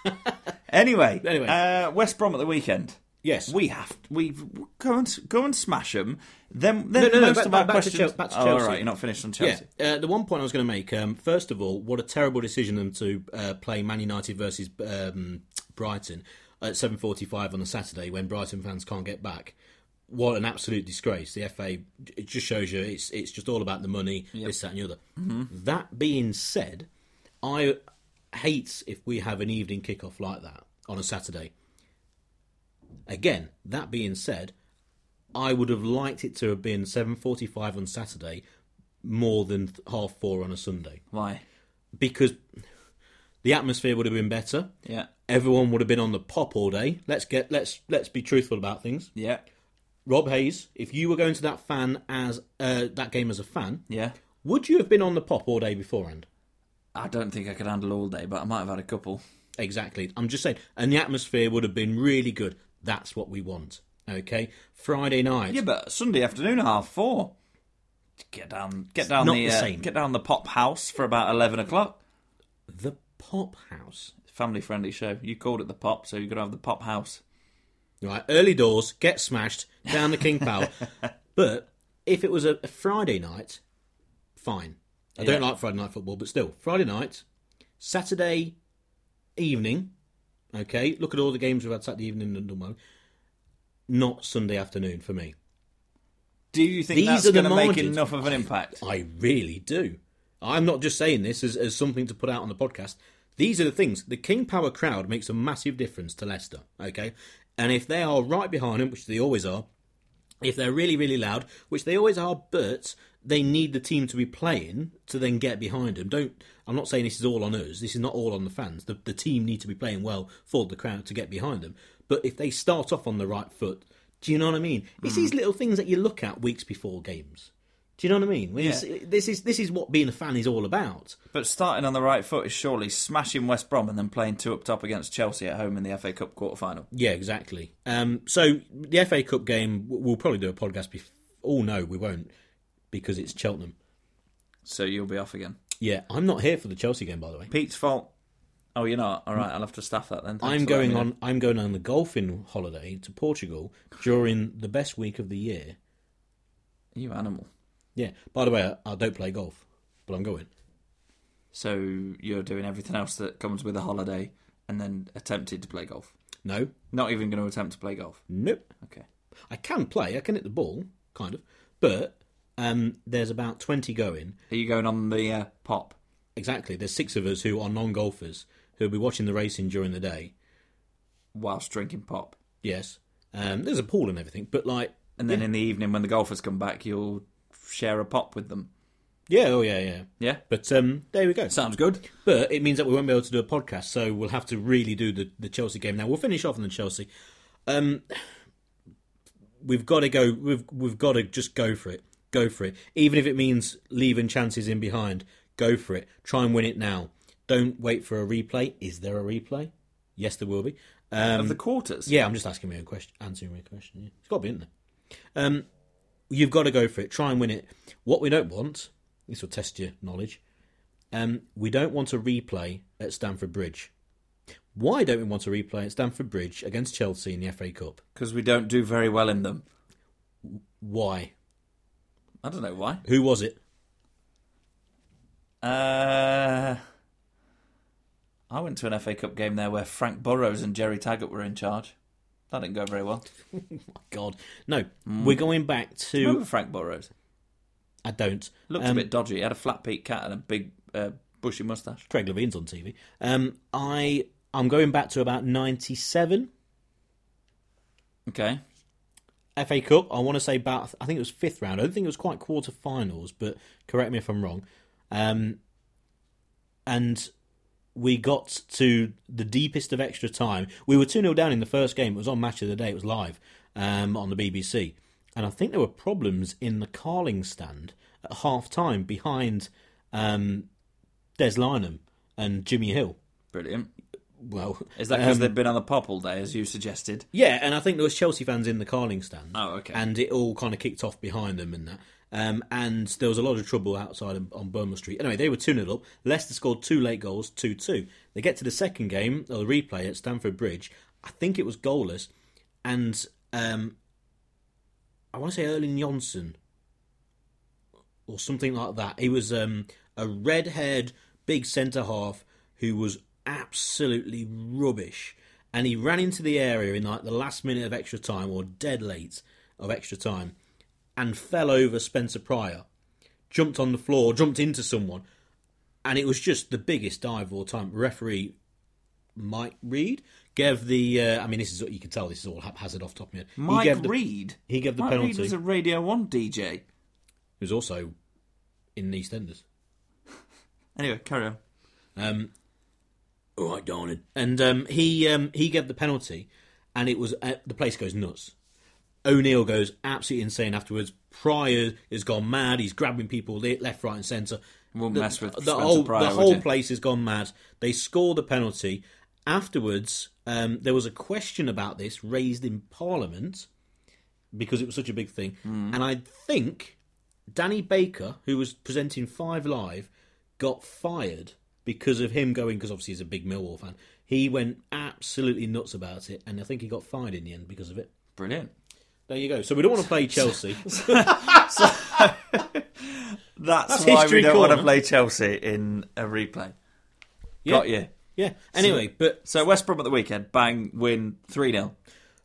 anyway, anyway, uh, West Brom at the weekend. Yes, we have we go and go and smash them. Then, then no, no, most no, of back, our back questions. To Chelsea, back to Chelsea. Oh, all right, you're not finished on Chelsea. Yeah, uh, the one point I was going to make. Um, first of all, what a terrible decision them to uh, play Man United versus um, Brighton at 7:45 on the Saturday when Brighton fans can't get back. What an absolute disgrace! The FA it just shows you it's it's just all about the money, yep. this, that, and the other. Mm-hmm. That being said, I hate if we have an evening kickoff like that on a Saturday. Again, that being said, I would have liked it to have been 7:45 on Saturday more than half four on a Sunday. Why? Because the atmosphere would have been better. Yeah. Everyone would have been on the pop all day. Let's get let's let's be truthful about things. Yeah. Rob Hayes, if you were going to that fan as uh, that game as a fan, yeah, would you have been on the pop all day beforehand? I don't think I could handle all day, but I might have had a couple. Exactly. I'm just saying, and the atmosphere would have been really good. That's what we want. Okay, Friday night. Yeah, but Sunday afternoon, half four. Get down, get down the, the uh, get down the pop house for about eleven o'clock. The Pop House. Family friendly show. You called it the Pop, so you're to have the Pop House. Right, early doors, get smashed, down the King Power. but if it was a, a, Friday night, fine. I yeah. don't like Friday night football, but still, Friday night, Saturday evening, okay, look at all the games we've had Saturday evening and done Not Sunday afternoon for me. Do you think These that's going to make enough of an impact? I really do. I'm not just saying this as, as something to put out on the podcast. These are the things. The King Power crowd makes a massive difference to Leicester, okay? And if they are right behind him, which they always are, if they're really, really loud, which they always are, but they need the team to be playing to then get behind them. Don't. I'm not saying this is all on us. This is not all on the fans. The, the team need to be playing well for the crowd to get behind them. But if they start off on the right foot, do you know what I mean? It's these little things that you look at weeks before games. Do you know what I mean? Yeah. This is this is what being a fan is all about. But starting on the right foot is surely smashing West Brom and then playing two up top against Chelsea at home in the FA Cup quarter final. Yeah, exactly. Um, so the FA Cup game, we'll probably do a podcast. Bef- oh no, we won't because it's Cheltenham. So you'll be off again. Yeah, I'm not here for the Chelsea game, by the way. Pete's fault. Oh, you're not. All right, I'll have to staff that then. Thanks I'm for letting going me on. I'm going on the golfing holiday to Portugal during the best week of the year. You animal. Yeah. By the way, I, I don't play golf, but I'm going. So you're doing everything else that comes with a holiday, and then attempted to play golf. No, Not even going to attempt to play golf. nope. Okay. I can play. I can hit the ball, kind of, but um, there's about twenty going. Are you going on the uh, pop? Exactly. There's six of us who are non-golfers who'll be watching the racing during the day. whilst drinking pop. Yes. Um, there's a pool and everything, but like, And then in the evening, when the golfers come back, you'll share a pop with them. yeah, oh yeah, yeah. Yeah? But um, there we go. Sounds good. But it means that we won't be able to do a podcast, so we'll have to really do the, the Chelsea game. Now we'll finish off on the Chelsea. Um, we've got to go. We've we've got to just go for it. Go for it, even if it means leaving chances in behind. Go for it. Try and win it now. Don't wait for a replay. Is there a replay? Yes, there will be. Um, Of the quarters? yeah, I'm just asking me a question, answering me a question. Yeah. It's got to be in there. Um, you've got to go for it. Try and win it. What we don't want, this will test your knowledge. Um, we don't want a replay at Stamford Bridge. Why don't we want a replay at Stamford Bridge against Chelsea in the FA Cup? Because we don't do very well in them. Why? I don't know why. Who was it? Uh, I went to an FA Cup game there where Frank Burrows and Gerry Taggart were in charge. That didn't go very well. My God, no. We're going back to. Remember Frank Burrows? I don't. Looked Um, a bit dodgy. He had a flat peak cat and a big uh, bushy moustache. Craig Levein's on TV. Um, I I'm going back to about '97 Okay. FA Cup. I want to say about I think it was fifth round. I don't think it was quite quarter-finals, but correct me if I'm wrong. Um, and we got to the deepest of extra time. We were 2 0 down in the first game. It was on Match of the Day. It was live um, on the BBC. And I think there were problems in the Carling stand at half time behind um, Des Lynam and Jimmy Hill. Brilliant. Well, Is that because um, they've been on the pop all day, as you suggested? Yeah, and I think there was Chelsea fans in the Carling stand. Oh, okay. And it all kind of kicked off behind them and that. Um, and there was a lot of trouble outside on- Bournemouth Street. Anyway, they were 2 0 up. Leicester scored two late goals, 2 2. They get to the second game, or the replay at Stamford Bridge. I think it was goalless. And um, I want to say Erland Johnsen or something like that. He was um, a red haired, big centre half who was absolutely rubbish. And he ran into the area in like the last minute of extra time or dead late of extra time and fell over Spencer Prior, jumped on the floor, jumped into someone, and it was just the biggest dive of all time. Referee Mike Reed gave the. Uh, I mean, this is what you can tell this is all haphazard off top of my head. he Mike gave the, Reed. He gave the Mike penalty. Reed was a Radio 1 DJ. He was also in EastEnders. Anyway, carry on. Um, all right, darling. And um, he um, he gave the penalty, and it was uh, the place goes nuts. O'Neill goes absolutely insane afterwards. Prior has gone mad. He's grabbing people left, right, and centre. Won't the, mess with the Spencer whole Prior, the whole place has gone mad. They score the penalty. Afterwards, um, there was a question about this raised in Parliament because it was such a big thing, Hmm. and I think Danny Baker, who was presenting Five Live, got fired because of him going because obviously he's a big Millwall fan. He went absolutely nuts about it, and I think he got fired in the end because of it. Brilliant. There you go. So we don't want to play Chelsea. That's, That's why history we don't want to play Chelsea in a replay. Yeah. Got you. yeah. Anyway, but So West Brom at the weekend, bang, win 3 0.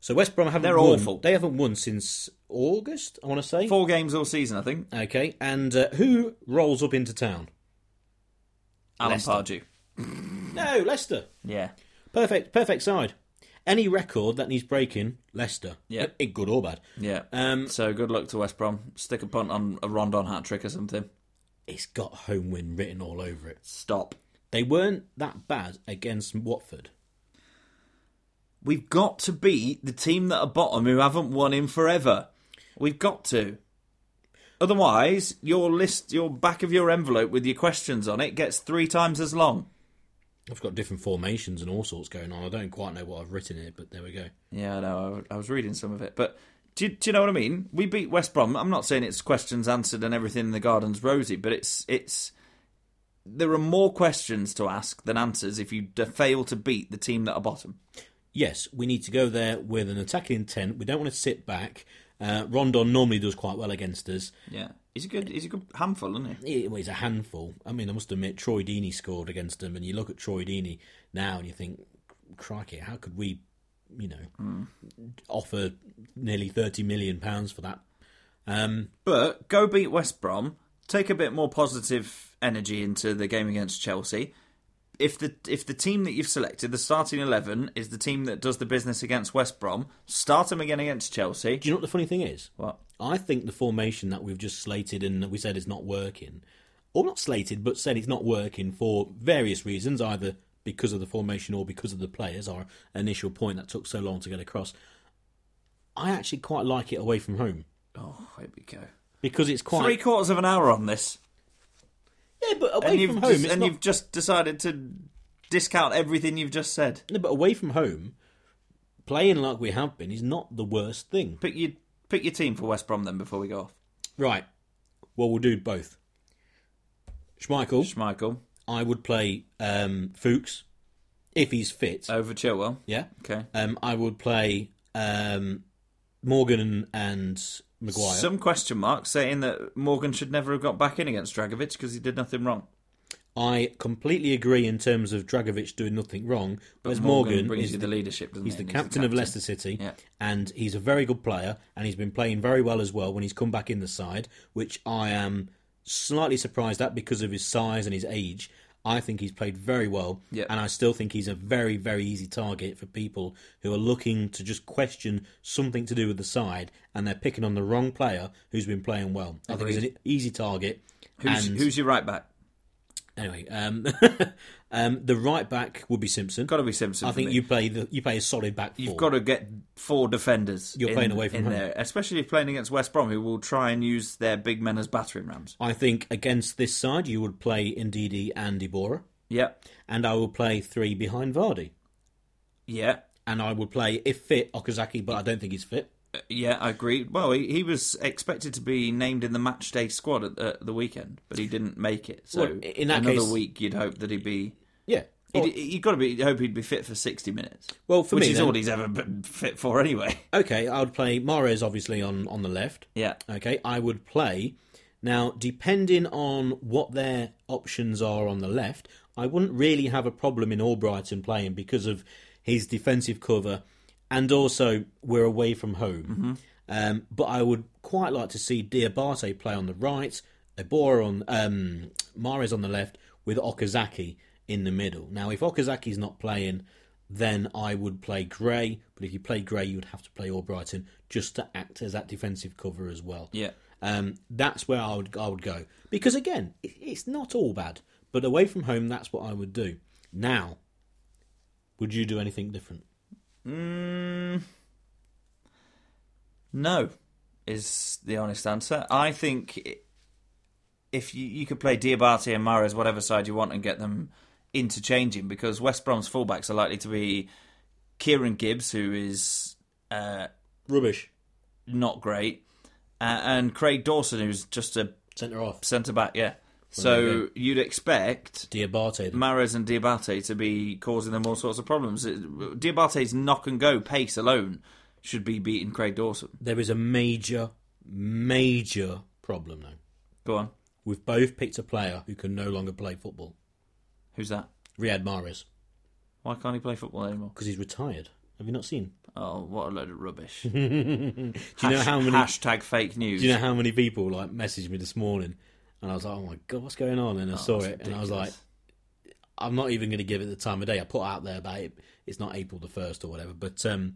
so West Brom haven't They're won. awful. They haven't won since August. I want to say. Four games all season, I think. Okay, and uh, who rolls up into town? Alan Leicester. Pardew. No, Leicester. Yeah. Perfect, perfect side. any record that needs breaking, Leicester. Yeah. good or bad. Yeah. Um, so good luck to West Brom. Stick a punt on a Rondon hat trick or something. it's got home win written all over it. Stop. They weren't that bad against Watford. We've got to beat the team that are bottom who haven't won in forever. We've got to. Otherwise, your list, your back of your envelope with your questions on it gets three times as long. I've got different formations and all sorts going on. I don't quite know what I've written here, but there we go. Yeah, I know. I I was reading some of it, but do you, do you know what I mean? We beat West Brom. I'm not saying it's questions answered and everything in the garden's rosy, but it's it's there are more questions to ask than answers if you d- fail to beat the team that are bottom. Yes, we need to go there with an attacking intent. We don't want to sit back. Uh, Rondon normally does quite well against us. Yeah, he's a good he's a good handful, isn't he? He- well, he's a handful. I mean, I must admit, Troy Deeney scored against him, and you look at Troy Deeney now and you think, crikey, how could we, you know, offer nearly thirty million pounds for that? Um, But go beat West Brom. Take a bit more positive energy into the game against Chelsea. If the if the team that you've selected, the starting eleven, is the team that does the business against West Brom, start them again against Chelsea. do you know what the funny thing is? What? I think the formation that we've just slated and that we said is not working, or not slated, but said it's not working for various reasons, either because of the formation or because of the players, our initial point that took so long to get across. I actually quite like it away from home Oh, here we go. because it's quite Three quarters of an hour on this, yeah, but away and you've from home, just, and not, you've just decided to discount everything you've just said. no, but away from home, playing like we have been is not the worst thing. Pick your pick your team for West Brom then before we go off. Right. Well, we'll do both. Schmeichel, Schmeichel I would play um, Fuchs if he's fit. over Chilwell. yeah. Okay. Um, I would play um, Morgan and Maguire. Some question marks saying that Morgan should never have got back in against Dragovic because he did nothing wrong. I completely agree in terms of Dragovic doing nothing wrong, whereas Morgan, brings is you the, the leadership. He's he? the And captain of Leicester City, Yeah. and he's a very good player, and he's been playing very well as well when he's come back in the side, which I am slightly surprised at because of his size and his age. I think he's played very well, Yeah. and I still think he's a very, very easy target for people who are looking to just question something to do with the side, and they're picking on the wrong player who's been playing well. I think he's an easy target. Who's, and who's your right back? anyway, um, um, the right back would be Simpson. Got to be Simpson. I think me. you play the you play a solid back. You've got to get four defenders. You're in- playing away from in home. there, especially if playing against West Brom, who will try and use their big men as battering rams. I think against this side you would play Ndidi and Iborra, Yeah, and I will play three behind Vardy, yeah, and I would play if fit Okazaki, but I don't think he's fit. Uh, yeah. I agree. Well, he, he was expected to be named in the match day squad at the, the weekend, but he didn't make it. So Well, in that another case- week, you'd hope that he'd be. Yeah. He'd, you've got to be hope he'd be fit for sixty minutes, well, for which me, is then- all he's ever been fit for anyway. okay, I would play Mahrez obviously on on the left. Yeah, Okay, I would play. Now, depending on what their options are on the left, I wouldn't really have a problem in Albrighton playing because of his defensive cover, and also we're away from home. Um, but I would quite like to see Diabate play on the right, Iborra on um, Mahrez on the left, with Okazaki in the middle. Now, if Okazaki's not playing, then I would play Gray. But if you play Gray, you would have to play Albrighton just to act as that defensive cover as well. yeah. Um, that's where I would I would go because again, it's not all bad, but away from home, that's what I would do. Now, would you do anything different? Mm, no, is the honest answer. I think if you, you could play Diabate and Mahrez, whatever side you want, and get them interchanging, because West Brom's fullbacks are likely to be Kieran Gibbs, who is uh, Rubbish. not great, uh, and Craig Dawson, who's just a Centre off. centre back. Yeah, so you'd expect Diabate. Mahrez and Diabate to be causing them all sorts of problems. Diabate's knock and go pace alone should be beating Craig Dawson. There is a major, major problem now. Go on. We've both picked a player who can no longer play football. Who's that? Riyad Mahrez, Why can't he play football anymore? because he's retired. Have you not seen? Oh, what a load of rubbish. Do you know how many? Hashtag fake news. Do you know how many people like messaged me this morning? And I was like, "Oh my god, what's going on?" And I saw it's it, and I was like. I'm not even going to give it the time of day. I put out there about it. It's not April the first or whatever. But um,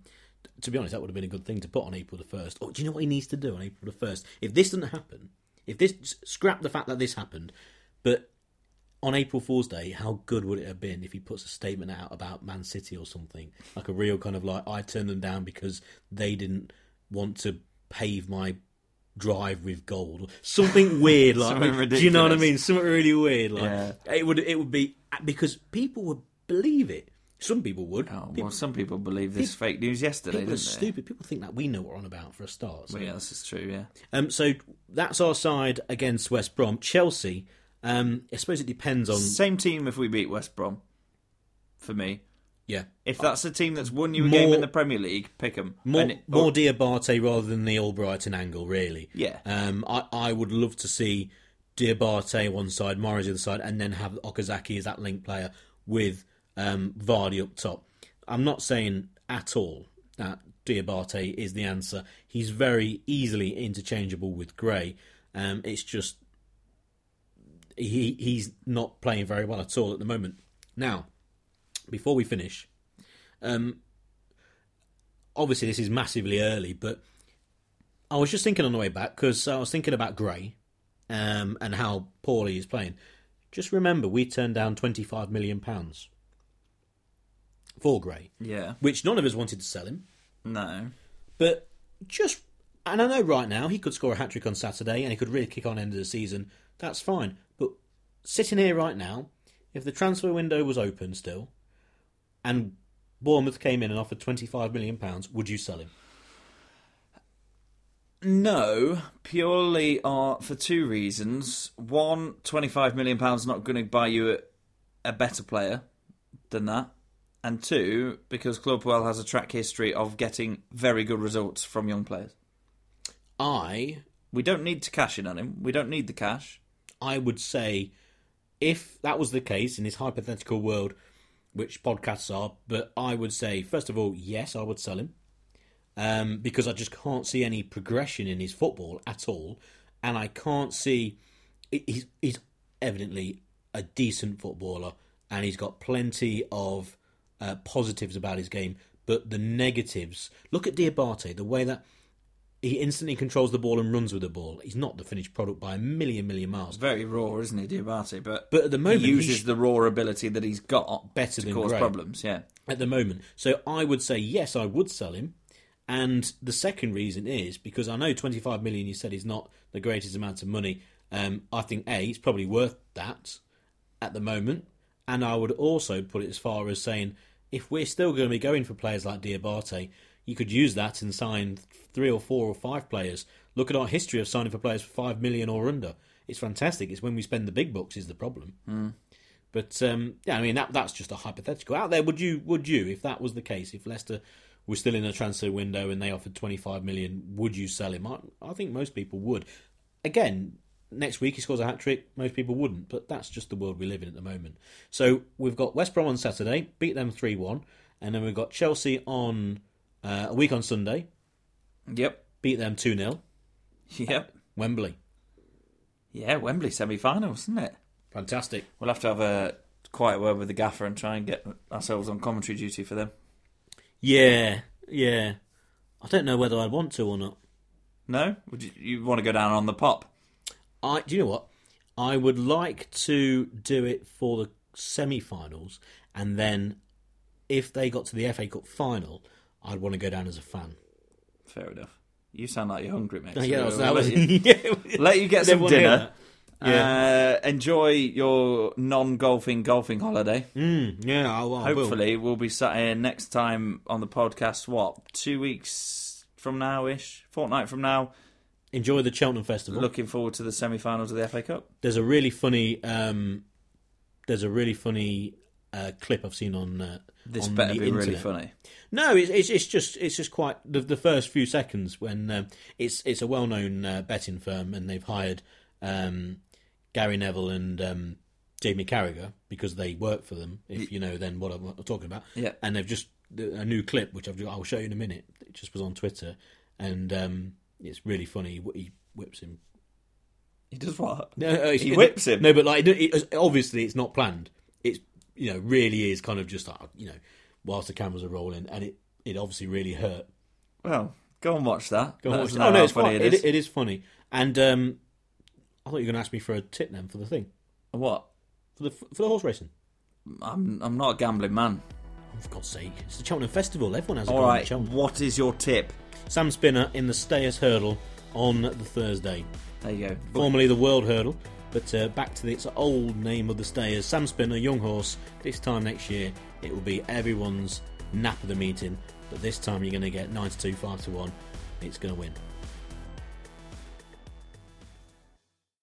to be honest, that would have been a good thing to put on April the first. Oh, do you know what he needs to do on April the first? If this doesn't happen, if this scrap the fact that this happened, but on April Fool's Day, how good would it have been if he puts a statement out about Man City or something like a real kind of like I turned them down because they didn't want to pave my drive with gold, something weird like. Something do you know what I mean? Something really weird. Like Yeah. it would it would be because people would believe it. Some people would. Oh, people, well, some people believe this fake news yesterday, people are stupid. People think that we know what we're on about for a start. So. Well, yeah, this is true. Yeah. Um, so that's our side against West Brom. Chelsea. Um, I suppose it depends on. Same team if we beat West Brom. For me, Yeah, if that's a team that's won you a game in the Premier League, pick them. more more Diabate rather than the Albrighton angle, really. Yeah. Um, I I would love to see Diabate one side, Mahrez the other side, and then have Okazaki as that link player with um, Vardy up top. I'm not saying at all that Diabate is the answer. He's very easily interchangeable with Gray. Um, it's just he he's not playing very well at all at the moment. Now, before we finish, um, obviously this is massively early, but I was just thinking on the way back because I was thinking about Gray um, and how poorly he's playing. Just remember, we turned down twenty five million pounds for Gray, Yeah. which none of us wanted to sell him. No. But just, and I know right now he could score a hat trick on Saturday and he could really kick on end of the season. That's fine. Sitting here right now, if the transfer window was open still, and Bournemouth came in and offered twenty five million pounds, would you sell him? No, purely uh, for two reasons. One, £25 million not going to buy you a, a better player than that. And two, because Clubwell has a track history of getting very good results from young players. I We don't need to cash in on him. We don't need the cash. I would say if that was the case in this hypothetical world, which podcasts are, but I would say, first of all, yes, I would sell him. Um, because I just can't see any progression in his football at all. And I can't see. He's, he's evidently a decent footballer and he's got plenty of uh, positives about his game. But the negatives. Look at Diabate, the way that he instantly controls the ball and runs with the ball. He's not the finished product by a million, million miles. Very raw, isn't he, Diabate? But, But at the moment, he he uses sh- the raw ability that he's got Better to than cause Gray. problems. Yeah. at the moment. So I would say yes, I would sell him. And the second reason is because I know 25 million you said is not the greatest amount of money. Um, I think A, it's probably worth that at the moment. And I would also put it as far as saying if we're still going to be going for players like Diabate, you could use that and sign three or four or five players. Look at our history of signing for players for 5 million or under. It's fantastic. It's when we spend the big bucks is the problem. But um, yeah, I mean that that's just a hypothetical. Out there, would you would you if that was the case? If Leicester were still in a transfer window and they offered twenty five million, would you sell him? I, I think most people would. Again, next week he scores a hat trick. Most people wouldn't, but that's just the world we live in at the moment. So we've got West Brom on Saturday, beat them three one, and then we've got Chelsea on uh, a week on Sunday, Yep. beat them two 0 Yep. Wembley. Yeah, Wembley semi-finals, isn't it? Fantastic. We'll have to have a quiet word with the gaffer and try and get ourselves on commentary duty for them. Yeah, yeah. I don't know whether I'd want to or not. No? Would you, you want to go down on the pop? I do you know what? I would like to do it for the semi-finals, and then if they got to the FA Cup final, I'd want to go down as a fan. Fair enough. You sound like you're hungry, mate. Oh, yeah, so that we'll was, let, you, yeah. let you get some dinner. Yeah. Uh, enjoy your non-golfing golfing holiday. Mm, yeah, I, I will. Hopefully, we'll be sat here next time on the podcast. What two weeks from now ish, fortnight from now. enjoy the Cheltenham Festival. Looking forward to the semi-finals of the FA Cup. there's a really funny, um, there's a really funny uh, clip I've seen on uh, This better be internet. really funny. No, it's, it's it's just it's just quite the, the first few seconds when um, it's it's a well known uh, betting firm and they've hired um, Gary Neville and um, Jamie Carragher because they work for them. If you know, then what I'm, I'm talking about. Yeah. and they've just a new clip which I've, I'll show you in a minute. It just was on Twitter and um, it's really funny. He whips him. He does what? No, uh, He whips him? No, but like it, it- obviously it's not planned. You know, really is kind of just like you know, whilst the cameras are rolling, and it it obviously really hurt. Well, go and watch that. Go us watch know Oh no, it's funny it is. it is funny, and um, I thought you were going to ask me for a tip then for the thing What? for the for the horse racing. I'm I'm not a gambling man. Oh, for God's sake, it's the Cheltenham Festival. Everyone has a All right. What is your tip? Sam Spinner in the Stayers Hurdle on the Thursday. There you go. formerly the World Hurdle, but uh, back to its old name of the Stayers. Sam Spinner, young horse. This time next year, it will be everyone's nap of the meeting, but this time you're going to get 92 5 to 1. It's going to win.